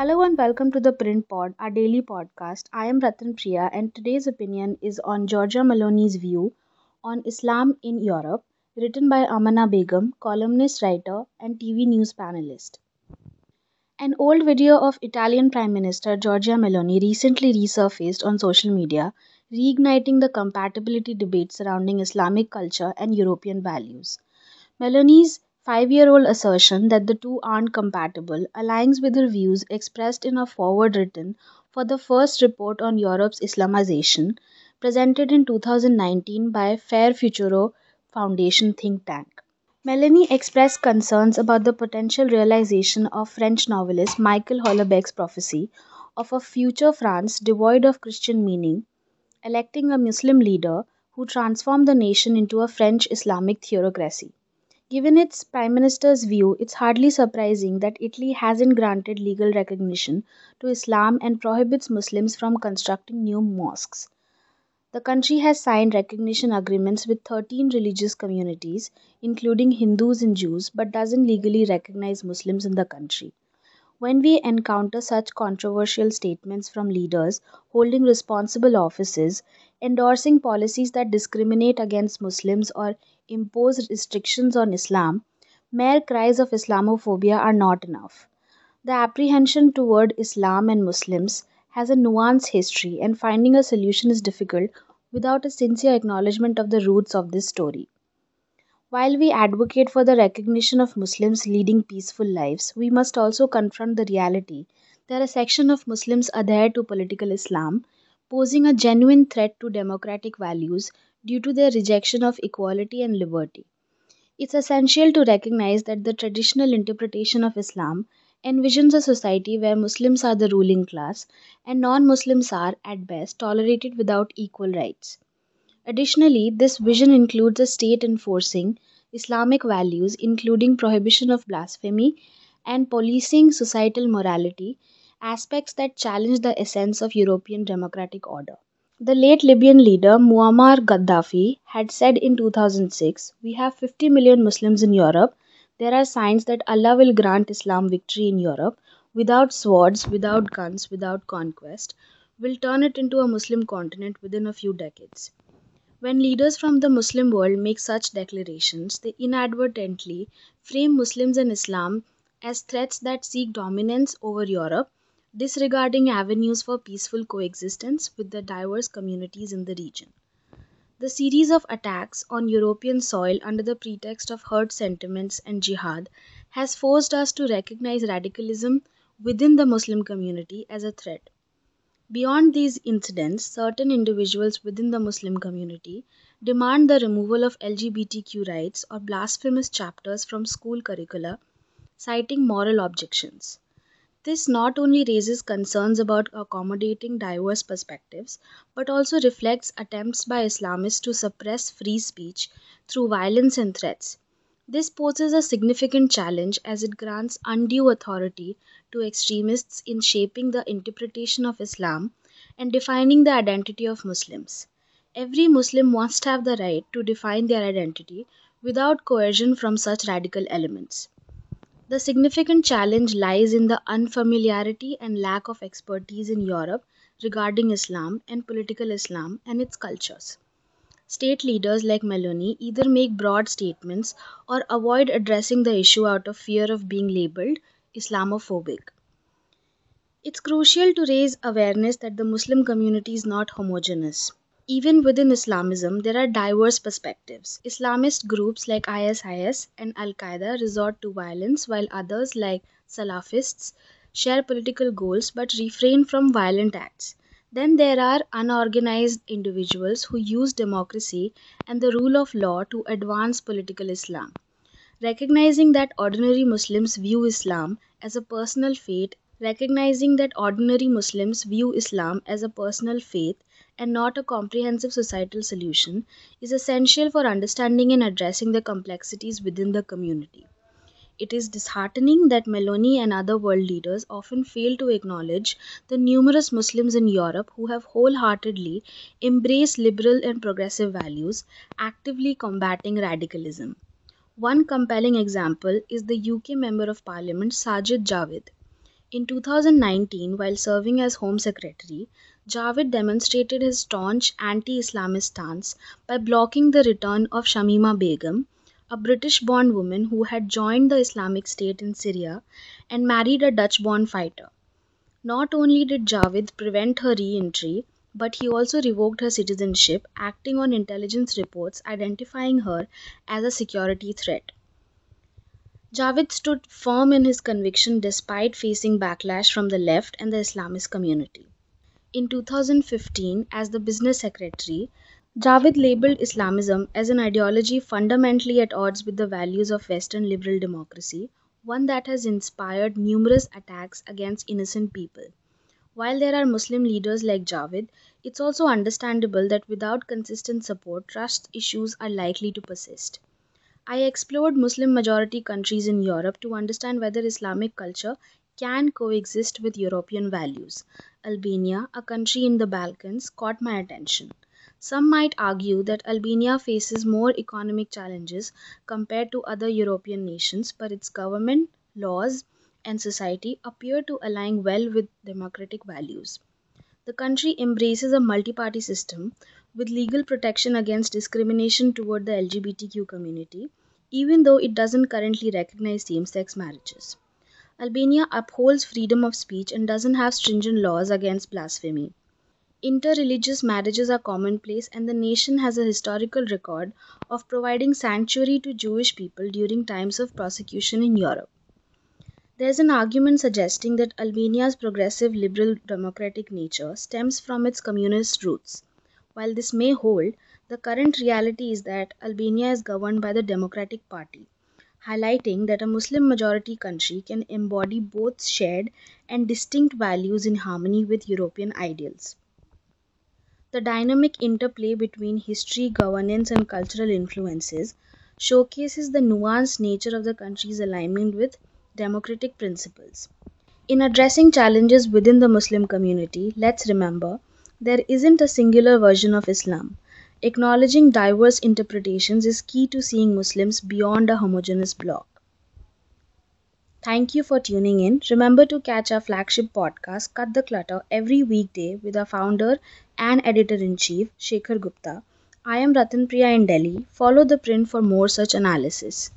Hello and welcome to the Print Pod, our daily podcast. I am Ratan Priya, and today's opinion is on Giorgia Meloni's view on Islam in Europe, written by Amana Begum, columnist, writer, and TV news panelist. An old video of Italian Prime Minister Giorgia Meloni recently resurfaced on social media, reigniting the compatibility debate surrounding Islamic culture and European values. Meloni's five year old assertion that the two aren't compatible aligns with her views expressed in a foreword written for the first report on Europe's Islamization, presented in 2019 by Farefuturo Foundation think tank. Meloni expressed concerns about the potential realization of French novelist Michael Houellebecq's prophecy of a future France devoid of Christian meaning, electing a Muslim leader who transformed the nation into a French Islamic theocracy. Given its Prime Minister's view, it's hardly surprising that Italy hasn't granted legal recognition to Islam and prohibits Muslims from constructing new mosques. The country has signed recognition agreements with 13 religious communities, including Hindus and Jews, but doesn't legally recognize Muslims in the country. When we encounter such controversial statements from leaders holding responsible offices, endorsing policies that discriminate against Muslims or impose restrictions on Islam, mere cries of Islamophobia are not enough. The apprehension toward Islam and Muslims has a nuanced history, and finding a solution is difficult without a sincere acknowledgement of the roots of this story. While we advocate for the recognition of Muslims leading peaceful lives, we must also confront the reality that a section of Muslims adhere to political Islam, posing a genuine threat to democratic values due to their rejection of equality and liberty. It's essential to recognize that the traditional interpretation of Islam envisions a society where Muslims are the ruling class and non Muslims are, at best, tolerated without equal rights. Additionally, this vision includes a state enforcing Islamic values, including prohibition of blasphemy and policing societal morality, aspects that challenge the essence of European democratic order. The late Libyan leader Muammar Gaddafi had said in 2006 We have 50 million Muslims in Europe. There are signs that Allah will grant Islam victory in Europe without swords, without guns, without conquest, will turn it into a Muslim continent within a few decades. When leaders from the Muslim world make such declarations, they inadvertently frame Muslims and Islam as threats that seek dominance over Europe, disregarding avenues for peaceful coexistence with the diverse communities in the region. The series of attacks on European soil under the pretext of herd sentiments and jihad has forced us to recognize radicalism within the Muslim community as a threat. Beyond these incidents, certain individuals within the Muslim community demand the removal of LGBTQ rights or blasphemous chapters from school curricula, citing moral objections. This not only raises concerns about accommodating diverse perspectives, but also reflects attempts by Islamists to suppress free speech through violence and threats. This poses a significant challenge as it grants undue authority to extremists in shaping the interpretation of Islam and defining the identity of Muslims. Every Muslim must have the right to define their identity without coercion from such radical elements. The significant challenge lies in the unfamiliarity and lack of expertise in Europe regarding Islam and political Islam and its cultures. State leaders like Meloni either make broad statements or avoid addressing the issue out of fear of being labeled Islamophobic. It's crucial to raise awareness that the Muslim community is not homogeneous. Even within Islamism, there are diverse perspectives. Islamist groups like ISIS and Al Qaeda resort to violence, while others, like Salafists, share political goals but refrain from violent acts. Then there are unorganized individuals who use democracy and the rule of law to advance political Islam. Recognizing that ordinary Muslims view Islam as a personal fate, recognizing that ordinary Muslims view Islam as a personal faith and not a comprehensive societal solution is essential for understanding and addressing the complexities within the community. It is disheartening that Meloni and other world leaders often fail to acknowledge the numerous Muslims in Europe who have wholeheartedly embraced liberal and progressive values, actively combating radicalism. One compelling example is the UK Member of Parliament Sajid Javid. In 2019, while serving as Home Secretary, Javid demonstrated his staunch anti Islamist stance by blocking the return of Shamima Begum, a British born woman who had joined the Islamic State in Syria and married a Dutch born fighter. Not only did Javid prevent her re entry, but he also revoked her citizenship, acting on intelligence reports identifying her as a security threat. Javid stood firm in his conviction despite facing backlash from the left and the Islamist community. In 2015, as the business secretary, Javid labeled Islamism as an ideology fundamentally at odds with the values of Western liberal democracy, one that has inspired numerous attacks against innocent people. While there are Muslim leaders like Javid, it's also understandable that without consistent support, trust issues are likely to persist. I explored Muslim majority countries in Europe to understand whether Islamic culture can coexist with European values. Albania, a country in the Balkans, caught my attention. Some might argue that Albania faces more economic challenges compared to other European nations, but its government, laws, and society appear to align well with democratic values. The country embraces a multi party system with legal protection against discrimination toward the LGBTQ community even though it doesn't currently recognize same sex marriages. Albania upholds freedom of speech and doesn't have stringent laws against blasphemy. Interreligious marriages are commonplace, and the nation has a historical record of providing sanctuary to Jewish people during times of persecution in Europe. There's an argument suggesting that Albania's progressive liberal democratic nature stems from its communist roots. While this may hold, the current reality is that Albania is governed by the Democratic Party, highlighting that a Muslim majority country can embody both shared and distinct values in harmony with European ideals. The dynamic interplay between history, governance, and cultural influences showcases the nuanced nature of the country's alignment with democratic principles. In addressing challenges within the Muslim community, let's remember there isn't a singular version of Islam. Acknowledging diverse interpretations is key to seeing Muslims beyond a homogeneous block. Thank you for tuning in. Remember to catch our flagship podcast, Cut the Clutter, every weekday with our founder and editor in chief, Shekhar Gupta. I am Ratan Priya in Delhi. Follow the print for more such analysis.